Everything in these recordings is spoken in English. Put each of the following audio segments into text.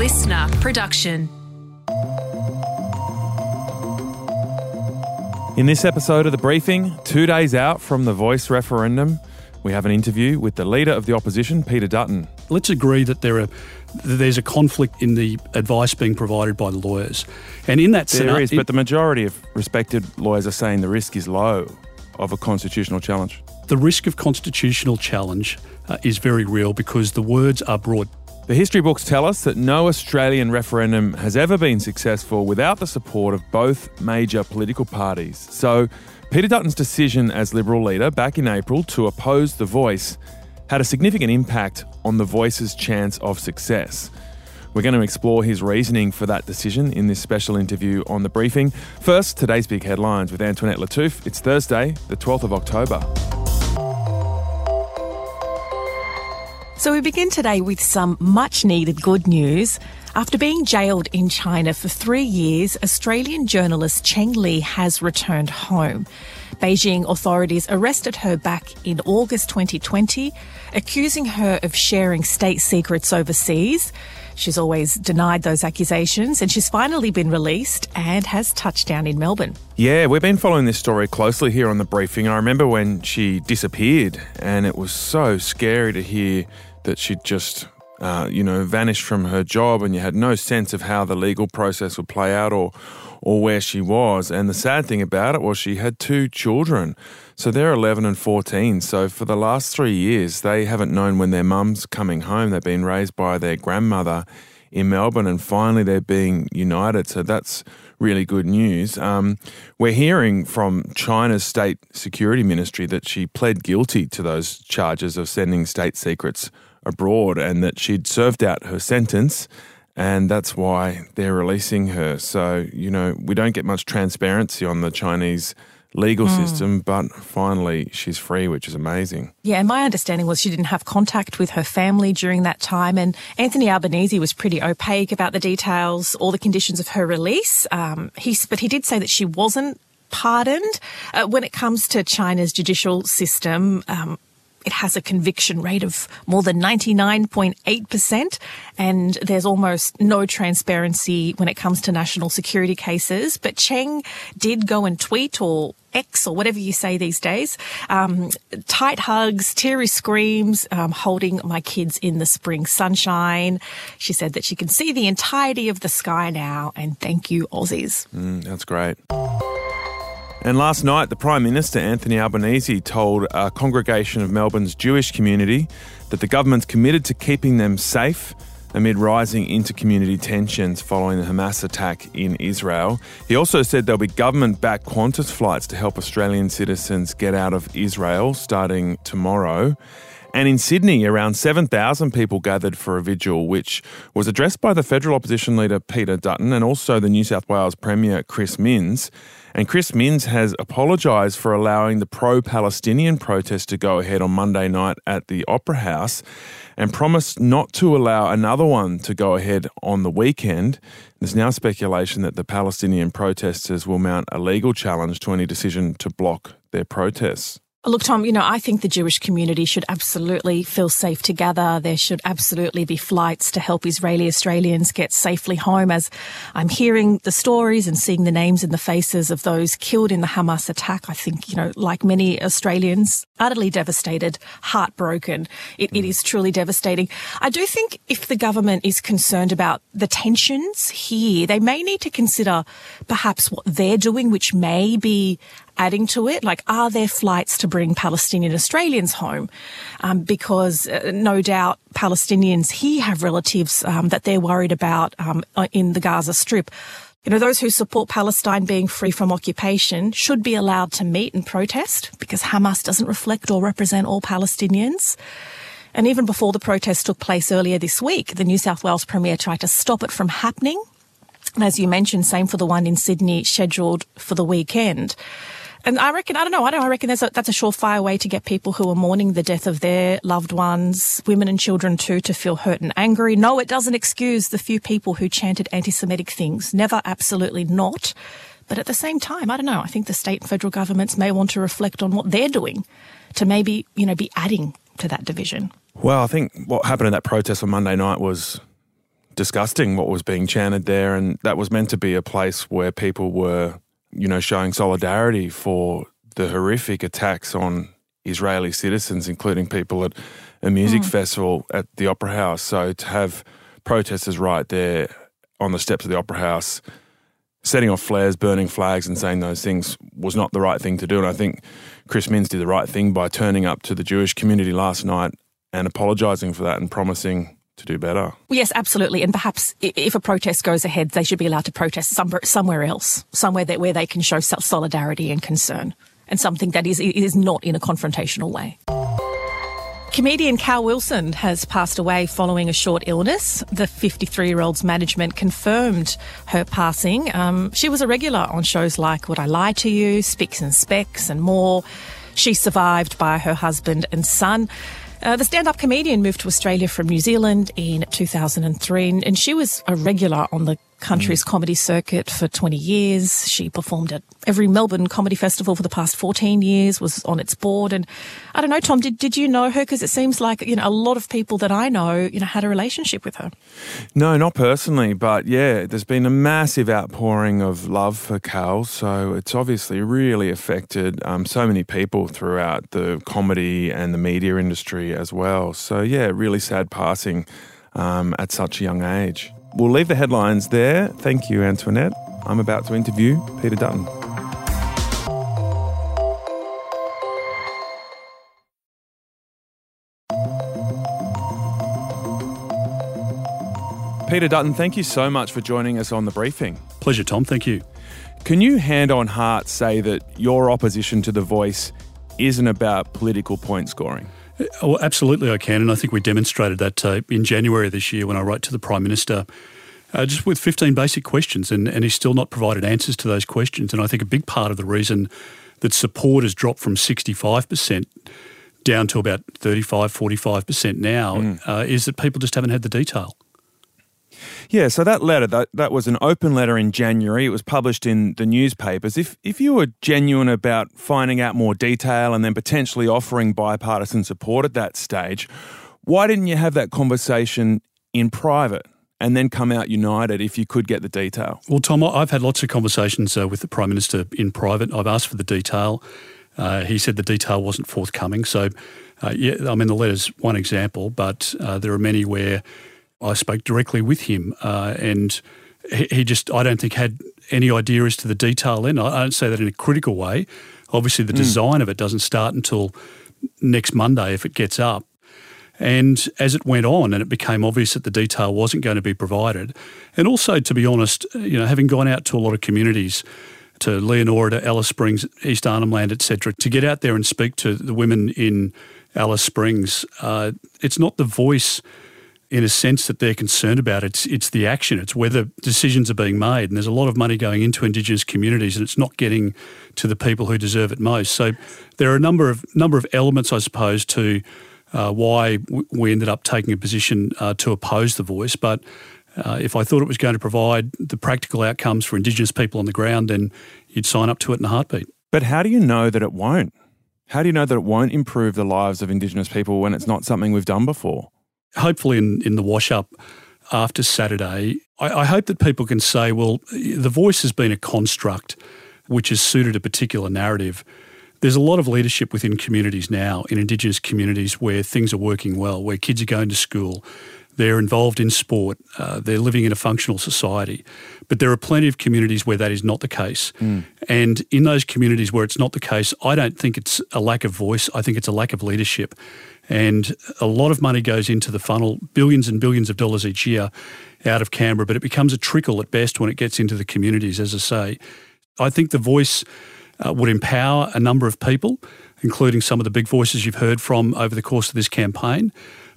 listener production. In this episode of The Briefing, two days out from the voice referendum, we have an interview with the leader of the opposition, Peter Dutton. Let's agree that there are that there's a conflict in the advice being provided by the lawyers, and in that There scenario, is, but the majority of respected lawyers are saying the risk is low of a constitutional challenge. the risk of constitutional challenge uh, is very real because the words are broad. The history books tell us that no Australian referendum has ever been successful without the support of both major political parties. So, Peter Dutton's decision as Liberal leader back in April to oppose The Voice had a significant impact on The Voice's chance of success. We're going to explore his reasoning for that decision in this special interview on The Briefing. First, today's big headlines with Antoinette Lattouf. It's Thursday, the 12th of October. So we begin today with some much needed good news. After being jailed in China for three years, Australian journalist Cheng Lei has returned home. Beijing authorities arrested her back in August 2020, accusing her of sharing state secrets overseas. She's always denied those accusations and she's finally been released and has touched down in Melbourne. Yeah, we've been following this story closely here on the briefing. I remember when she disappeared, and it was so scary to hear that she'd just, uh, you know, vanished from her job, and you had no sense of how the legal process would play out or, or where she was. And the sad thing about it was she had two children, so they're 11 and 14. So for the last three years, they haven't known when their mum's coming home. They've been raised by their grandmother in Melbourne, and finally they're being united. So that's really good news. Um, we're hearing from China's state security ministry that she pled guilty to those charges of sending state secrets abroad and that she'd served out her sentence. And that's why they're releasing her. So, you know, we don't get much transparency on the Chinese legal system, but finally she's free, which is amazing. Yeah, and my understanding was she didn't have contact with her family during that time. And Anthony Albanese was pretty opaque about the details, all the conditions of her release. Um, he, but he did say that she wasn't pardoned. Uh, when it comes to China's judicial system, um, it has a conviction rate of more than 99.8%, and there's almost no transparency when it comes to national security cases. But Cheng did go and tweet or X or whatever you say these days. Um, tight hugs, teary screams, um, holding my kids in the spring sunshine. She said that she can see the entirety of the sky now, and thank you, Aussies. Mm, that's great. And last night, the Prime Minister, Anthony Albanese, told a congregation of Melbourne's Jewish community that the government's committed to keeping them safe amid rising inter-community tensions following the Hamas attack in Israel. He also said there'll be government-backed Qantas flights to help Australian citizens get out of Israel starting tomorrow. And in Sydney, around 7,000 people gathered for a vigil, which was addressed by the federal opposition leader Peter Dutton and also the New South Wales Premier Chris Minns. And Chris Minns has apologised for allowing the pro Palestinian protest to go ahead on Monday night at the Opera House and promised not to allow another one to go ahead on the weekend. There's now speculation that the Palestinian protesters will mount a legal challenge to any decision to block their protests. Look, Tom, you know, I think the Jewish community should absolutely feel safe together. There should absolutely be flights to help Israeli Australians get safely home. As I'm hearing the stories and seeing the names and the faces of those killed in the Hamas attack, I think, you know, like many Australians, utterly devastated, heartbroken. It, it is truly devastating. I do think if the government is concerned about the tensions here, they may need to consider perhaps what they're doing, which may be adding to it? Like, are there flights to bring Palestinian Australians home? Um, because uh, no doubt Palestinians here have relatives um, that they're worried about um, in the Gaza Strip. You know, those who support Palestine being free from occupation should be allowed to meet and protest because Hamas doesn't reflect or represent all Palestinians. And even before the protest took place earlier this week, the New South Wales Premier tried to stop it from happening. And as you mentioned, same for the one in Sydney scheduled for the weekend. And I reckon, I don't know, I don't. I reckon there's a, that's a surefire way to get people who are mourning the death of their loved ones, women and children too, to feel hurt and angry. No, it doesn't excuse the few people who chanted anti-Semitic things. Never, absolutely not. But at the same time, I don't know. I think the state and federal governments may want to reflect on what they're doing to maybe, you know, be adding to that division. Well, I think what happened in that protest on Monday night was disgusting what was being chanted there. And that was meant to be a place where people were, you know, showing solidarity for the horrific attacks on Israeli citizens, including people at a music mm. festival at the Opera House. So to have protesters right there on the steps of the Opera House setting off flares, burning flags, and saying those things was not the right thing to do. And I think Chris Minns did the right thing by turning up to the Jewish community last night and apologising for that and promising to do better. Yes, absolutely. And perhaps if a protest goes ahead, they should be allowed to protest somewhere else, somewhere that where they can show solidarity and concern, and something that is is not in a confrontational way. Comedian Cal Wilson has passed away following a short illness. The 53 year old's management confirmed her passing. Um, she was a regular on shows like Would I Lie to You, Spicks and Specks, and more. She survived by her husband and son. Uh, the stand up comedian moved to Australia from New Zealand in 2003, and she was a regular on the country's mm. comedy circuit for 20 years. She performed at every Melbourne Comedy Festival for the past 14 years, was on its board. And I don't know, Tom, did, did you know her? Because it seems like, you know, a lot of people that I know, you know, had a relationship with her. No, not personally, but yeah, there's been a massive outpouring of love for Cal. So it's obviously really affected um, so many people throughout the comedy and the media industry as well. So yeah, really sad passing um, at such a young age. We'll leave the headlines there. Thank you, Antoinette. I'm about to interview Peter Dutton. Peter Dutton, thank you so much for joining us on the briefing. Pleasure, Tom. Thank you. Can you hand on heart say that your opposition to The Voice isn't about political point scoring? Well, absolutely, I can. And I think we demonstrated that uh, in January this year when I wrote to the Prime Minister uh, just with 15 basic questions, and, and he's still not provided answers to those questions. And I think a big part of the reason that support has dropped from 65% down to about 35, 45% now mm. uh, is that people just haven't had the detail. Yeah, so that letter that that was an open letter in January. It was published in the newspapers. If if you were genuine about finding out more detail and then potentially offering bipartisan support at that stage, why didn't you have that conversation in private? and then come out united if you could get the detail? Well, Tom, I've had lots of conversations uh, with the Prime Minister in private. I've asked for the detail. Uh, he said the detail wasn't forthcoming. So, uh, yeah, I mean, the letter's one example, but uh, there are many where I spoke directly with him, uh, and he, just, I don't think, had any idea as to the detail then. I don't say that in a critical way. Obviously, the mm. design of it doesn't start until next Monday if it gets up. And as it went on and it became obvious that the detail wasn't going to be provided, and also, to be honest, you know, having gone out to a lot of communities, to Leonora, to Alice Springs, East Arnhem Land, etc., to get out there and speak to the women in Alice Springs, uh, it's not the voice in a sense that they're concerned about. It's it's the action. It's whether decisions are being made, and there's a lot of money going into Indigenous communities, and it's not getting to the people who deserve it most. So there are a number of number of elements, I suppose, to uh, why we ended up taking a position uh, to oppose the voice. But uh, if I thought it was going to provide the practical outcomes for Indigenous people on the ground, then you'd sign up to it in a heartbeat. But how do you know that it won't? How do you know that it won't improve the lives of Indigenous people when it's not something we've done before? Hopefully, in, in the wash up after Saturday, I, I hope that people can say, well, the voice has been a construct which has suited a particular narrative there's a lot of leadership within communities now, in Indigenous communities, where things are working well, where kids are going to school, they're involved in sport, uh, they're living in a functional society. But there are plenty of communities where that is not the case. Mm. And in those communities where it's not the case, I don't think it's a lack of voice, I think it's a lack of leadership. And a lot of money goes into the funnel, billions and billions of dollars each year out of Canberra, but it becomes a trickle at best when it gets into the communities, as I say. I think the voice uh, would empower a number of people, including some of the big voices you've heard from over the course of this campaign.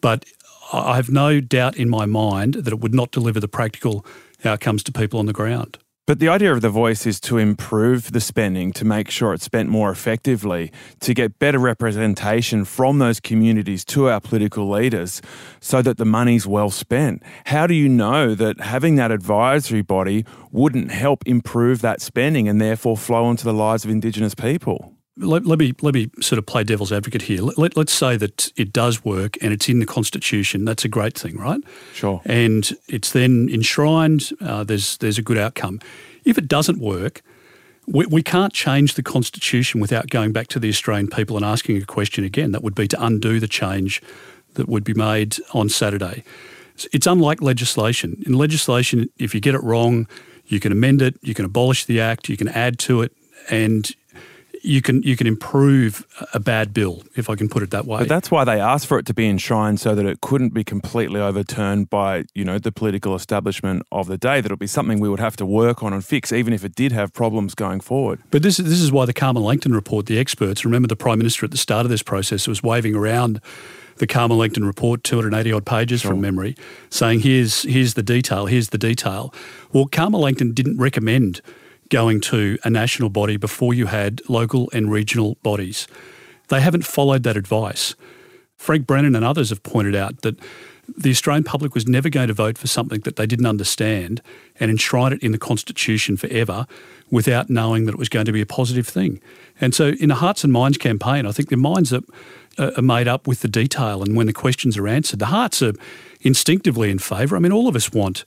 But I have no doubt in my mind that it would not deliver the practical outcomes to people on the ground. But the idea of the voice is to improve the spending, to make sure it's spent more effectively, to get better representation from those communities to our political leaders so that the money's well spent. How do you know that having that advisory body wouldn't help improve that spending and therefore flow into the lives of Indigenous people? Let, let, me let me sort of play devil's advocate here. Let, let, us say that it does work and it's in the constitution. That's a great thing, right? Sure. And it's then enshrined. Uh, there's there's a good outcome. If it doesn't work, we, we can't change the constitution without going back to the Australian people and asking a question again. That would be to undo the change that would be made on Saturday. It's unlike legislation. In legislation, if you get it wrong, you can amend it, you can abolish the act, you can add to it, and you can you can improve a bad bill, if I can put it that way. But that's why they asked for it to be enshrined so that it couldn't be completely overturned by, you know, the political establishment of the day. That it'll be something we would have to work on and fix, even if it did have problems going forward. But this, this is why the Calma Langton report, the experts, remember the Prime Minister at the start of this process was waving around the Calma Langton report, 280 odd pages sure. from memory, saying here's here's the detail, here's the detail. Well, Calma Langton didn't recommend going to a national body before you had local and regional bodies. They haven't followed that advice. Frank Brennan and others have pointed out that the Australian public was never going to vote for something that they didn't understand and enshrine it in the Constitution forever without knowing that it was going to be a positive thing. And so, in a Hearts and Minds campaign, I think the minds are, are made up with the detail and when the questions are answered. The hearts are instinctively in favour. I mean, all of us want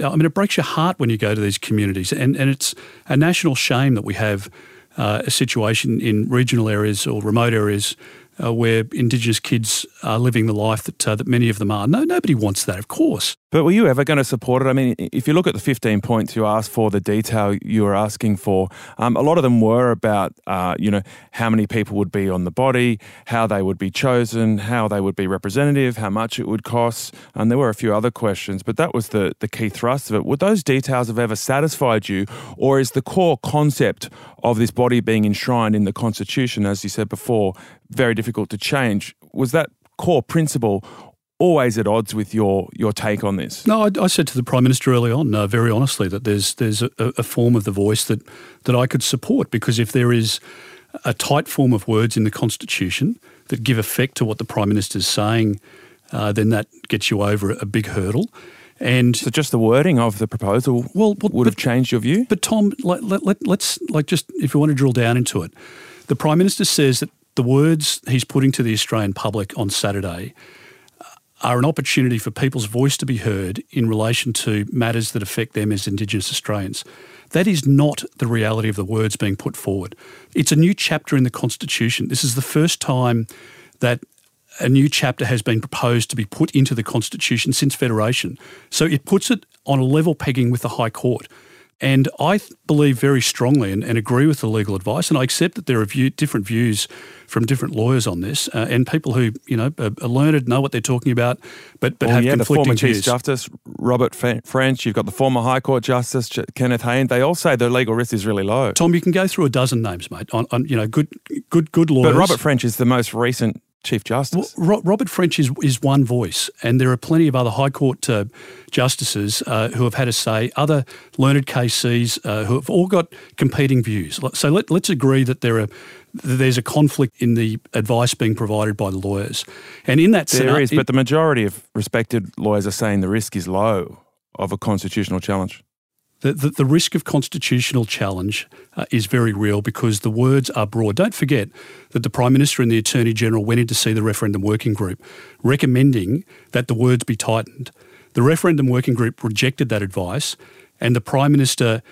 I mean, it breaks your heart when you go to these communities, and, and it's a national shame that we have uh, a situation in regional areas or remote areas uh, where Indigenous kids are living the life that uh, that many of them are. No, nobody wants that, of course. But were you ever going to support it? I mean, if you look at the 15 points you asked for, the detail you were asking for, um, a lot of them were about, uh, you know, how many people would be on the body, how they would be chosen, how they would be representative, how much it would cost. And there were a few other questions, but that was the, the key thrust of it. Would those details have ever satisfied you? Or is the core concept of this body being enshrined in the Constitution, as you said before, very difficult to change? Was that core principle always at odds with your your take on this? No, I, I said to the prime minister early on, uh, very honestly, that there's there's a, a, form of the voice that that I could support because if there is a tight form of words in the constitution that give effect to what the prime minister is saying, uh, then that gets you over a big hurdle. And so, just the wording of the proposal well, would but, have changed your view. But Tom, let, let, let's like just if you want to drill down into it, the prime minister says that the words he's putting to the Australian public on Saturday are an opportunity for people's voice to be heard in relation to matters that affect them as Indigenous Australians. That is not the reality of the words being put forward. It's a new chapter in the Constitution. This is the first time that a new chapter has been proposed to be put into the Constitution since Federation. So it puts it on a level pegging with the High Court. And I believe very strongly and, and, agree with the legal advice, and I accept that there are view, different views from different lawyers on this, uh, and people who you know are, are, learned, know what they're talking about, but but well, have yeah, conflicting the former views. Chief Justice Robert French, you've got the former High Court Justice Kenneth Hayne. They all say the legal risk is really low. Tom, you can go through a dozen names, mate. On, on you know good good good lawyers. But Robert French is the most recent Chief Justice. Well, Robert French is, is one voice, and there are plenty of other High Court uh, justices uh, who have had a say, other learned KCs uh, who have all got competing views. So let, let's agree that there are there's a conflict in the advice being provided by the lawyers. And in that there is, but the majority of respected lawyers are saying the risk is low of a constitutional challenge. The, the, the, risk of constitutional challenge uh, is very real because the words are broad. Don't forget that the Prime Minister and the Attorney General went in to see the referendum working group, recommending that the words be tightened. The referendum working group rejected that advice, and the Prime Minister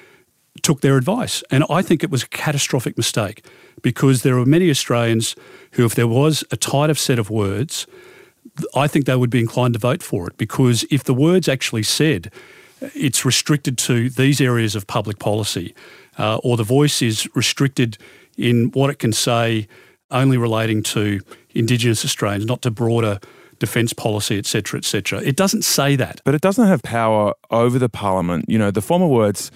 took their advice. And I think it was a catastrophic mistake because there are many Australians who, if there was a tighter set of words, I think they would be inclined to vote for it because if the words actually said, it's restricted to these areas of public policy, uh, or the voice is restricted in what it can say only relating to Indigenous Australians, not to broader defence policy, etc., etc. It doesn't say that. But it doesn't have power over the parliament. You know, the former words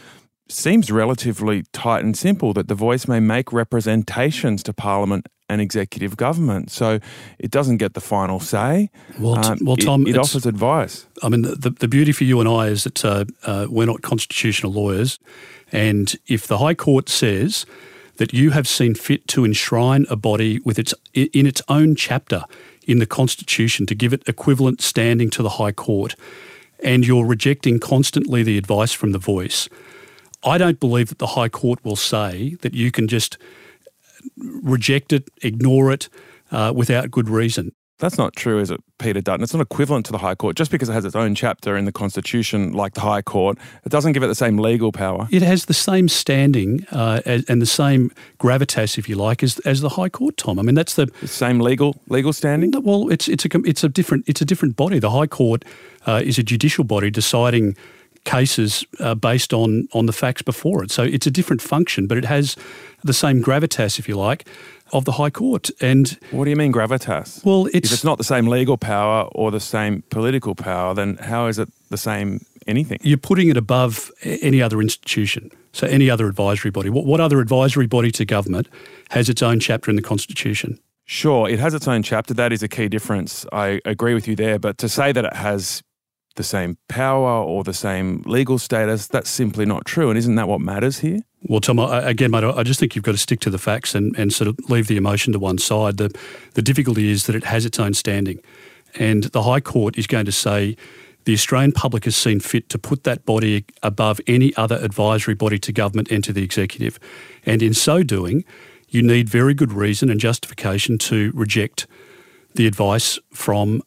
seems relatively tight and simple that the voice may make representations to parliament and executive government. So it doesn't get the final say. Well, um, well Tom, it, it offers advice. I mean, the, the beauty for you and I is that uh, uh, we're not constitutional lawyers. And if the High Court says that you have seen fit to enshrine a body with its in its own chapter in the Constitution to give it equivalent standing to the High Court, and you're rejecting constantly the advice from the voice, I don't believe that the High Court will say that you can just reject it, ignore it uh, without good reason. That's not true, is it, Peter Dutton? It's not equivalent to the High Court. Just because it has its own chapter in the Constitution, like the High Court, it doesn't give it the same legal power. It has the same standing uh, as, and the same gravitas, if you like, as, as the High Court. Tom, I mean that's the, the same legal legal standing. Well, it's it's a it's a different it's a different body. The High Court uh, is a judicial body deciding cases uh, based on on the facts before it. So it's a different function, but it has the same gravitas, if you like, of the High Court. And what do you mean gravitas? Well, it's if it's not the same legal power or the same political power, then how is it the same anything? You're putting it above any other institution. So any other advisory body. What, what other advisory body to government has its own chapter in the Constitution? Sure, it has its own chapter. That is a key difference. I agree with you there. But to say that it has the same power or the same legal status, that's simply not true. And isn't that what matters here? Well, Tom, again, mate, I just think you've got to stick to the facts and, and sort of leave the emotion to one side. The, the difficulty is that it has its own standing. And the High Court is going to say the Australian public has seen fit to put that body above any other advisory body to government and to the executive. And in so doing, you need very good reason and justification to reject the advice from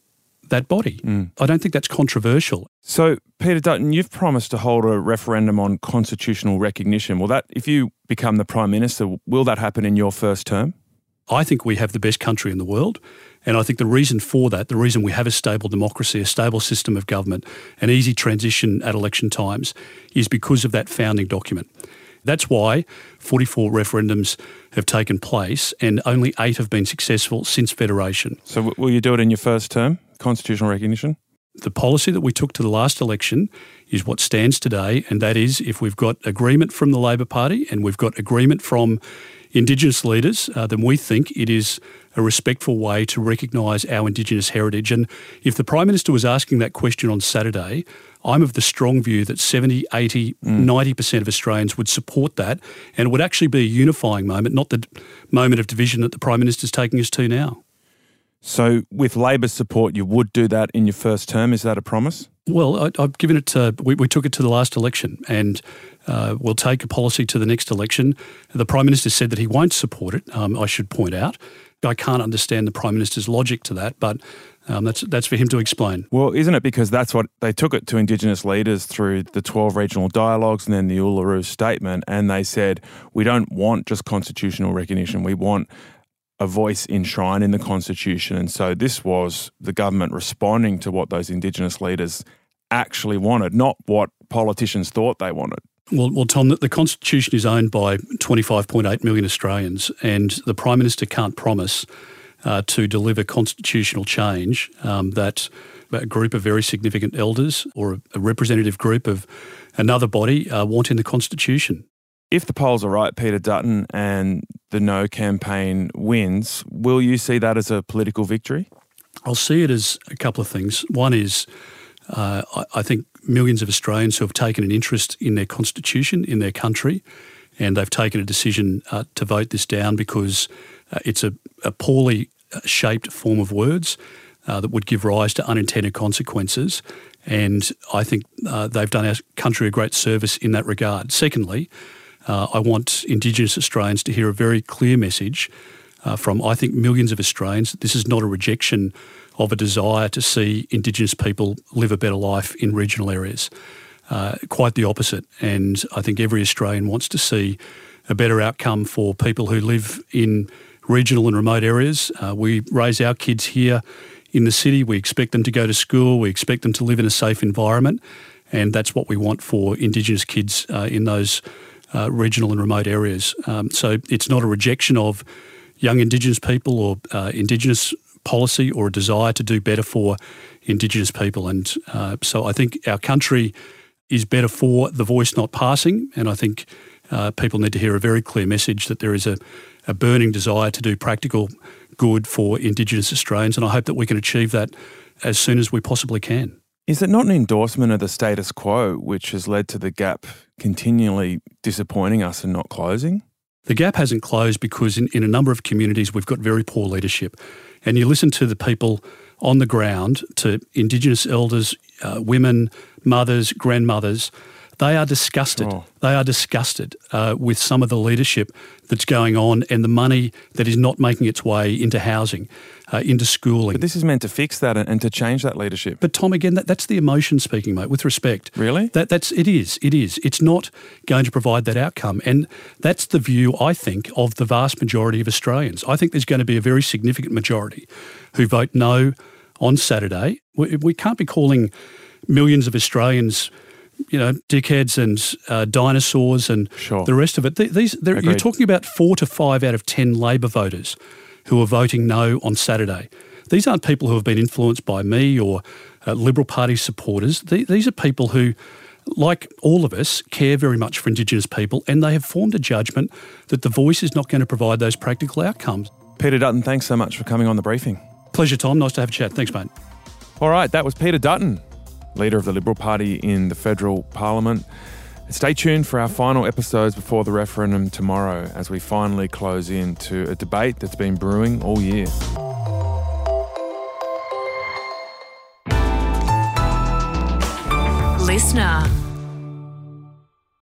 that body. Mm. I don't think that's controversial. So, Peter Dutton, you've promised to hold a referendum on constitutional recognition. Will that, if you become the Prime Minister, will that happen in your first term? I think we have the best country in the world. And I think the reason for that, the reason we have a stable democracy, a stable system of government, an easy transition at election times, is because of that founding document. That's why 44 referendums have taken place and only eight have been successful since Federation. So, will you do it in your first term, constitutional recognition? The policy that we took to the last election is what stands today, and that is if we've got agreement from the Labor Party and we've got agreement from Indigenous leaders, uh, then we think it is a respectful way to recognise our Indigenous heritage. And if the Prime Minister was asking that question on Saturday, I'm of the strong view that 70, 80, mm. 90% of Australians would support that. And it would actually be a unifying moment, not the moment of division that the Prime Minister is taking us to now. So, with Labor support, you would do that in your first term. Is that a promise? Well, I, have given it. To, we, we, took it to the last election, and uh, we'll take a policy to the next election. The Prime Minister said that he won't support it. Um, I should point out, I can't understand the Prime Minister's logic to that, but um, that's that's for him to explain. Well, isn't it because that's what they took it to Indigenous leaders through the 12 regional dialogues and then the Uluru Statement, and they said, we don't want just constitutional recognition, we want a voice enshrined in the Constitution. And so this was the government responding to what those Indigenous leaders actually wanted, not what politicians thought they wanted. Well, well, Tom, the Constitution is owned by 25.8 million Australians, and the Prime Minister can't promise uh, to deliver constitutional change um, that a group of very significant elders or a representative group of another body uh, want in the Constitution. If the polls are right, Peter Dutton, and the No campaign wins, will you see that as a political victory? I'll see it as a couple of things. One is uh, I, think millions of Australians who have taken an interest in their constitution, in their country, and they've taken a decision uh, to vote this down because uh, it's a, a, poorly shaped form of words uh, that would give rise to unintended consequences. And I think uh, they've done our country a great service in that regard. Secondly, uh, I want Indigenous Australians to hear a very clear message from, I think, millions of Australians that this is not a rejection of a desire to see Indigenous people live a better life in regional areas. Uh, quite the opposite. And I think every Australian wants to see a better outcome for people who live in regional and remote areas. Uh, we raise our kids here in the city. We expect them to go to school. We expect them to live in a safe environment. And that's what we want for Indigenous kids uh, in those uh, regional and remote areas. Um, so it's not a rejection of young Indigenous people or uh, Indigenous policy or a desire to do better for Indigenous people. And uh, so I think our country is better for the voice not passing. And I think uh, people need to hear a very clear message that there is a, a burning desire to do practical good for Indigenous Australians. And I hope that we can achieve that as soon as we possibly can. Is it not an endorsement of the status quo which has led to the gap continually disappointing us and not closing? The gap hasn't closed because in, in a number of communities we've got very poor leadership and you listen to the people on the ground, to Indigenous elders, uh, women, mothers, grandmothers, They are disgusted. Sure. They are disgusted uh, with some of the leadership that's going on and the money that is not making its way into housing, uh, into schooling. But this is meant to fix that and, and to change that leadership. But Tom, again, that, that's the emotion speaking, mate. With respect, Really? that that's it is it is. It's not going to provide that outcome, and that's the view I think of the vast majority of Australians. I think there's going to be a very significant majority who vote no on Saturday. We, we can't be calling millions of Australians. You know, dickheads and uh, dinosaurs and Sure. the rest of it. Th- These, they're- you're talking about four to five out of ten Labor voters who are voting no on Saturday. These aren't people who have been influenced by me or uh, Liberal Party supporters. The- these are people who, like all of us, care very much for Indigenous people and they have formed a judgment that the voice is not going to provide those practical outcomes. Peter Dutton, thanks so much for coming on the briefing. Pleasure, Tom. Nice to have a chat. Thanks, mate. All right, that was Peter Dutton, leader of the Liberal Party in the federal parliament. Stay tuned for our final episodes before the referendum tomorrow as we finally close in to a debate that's been brewing all year. Listener.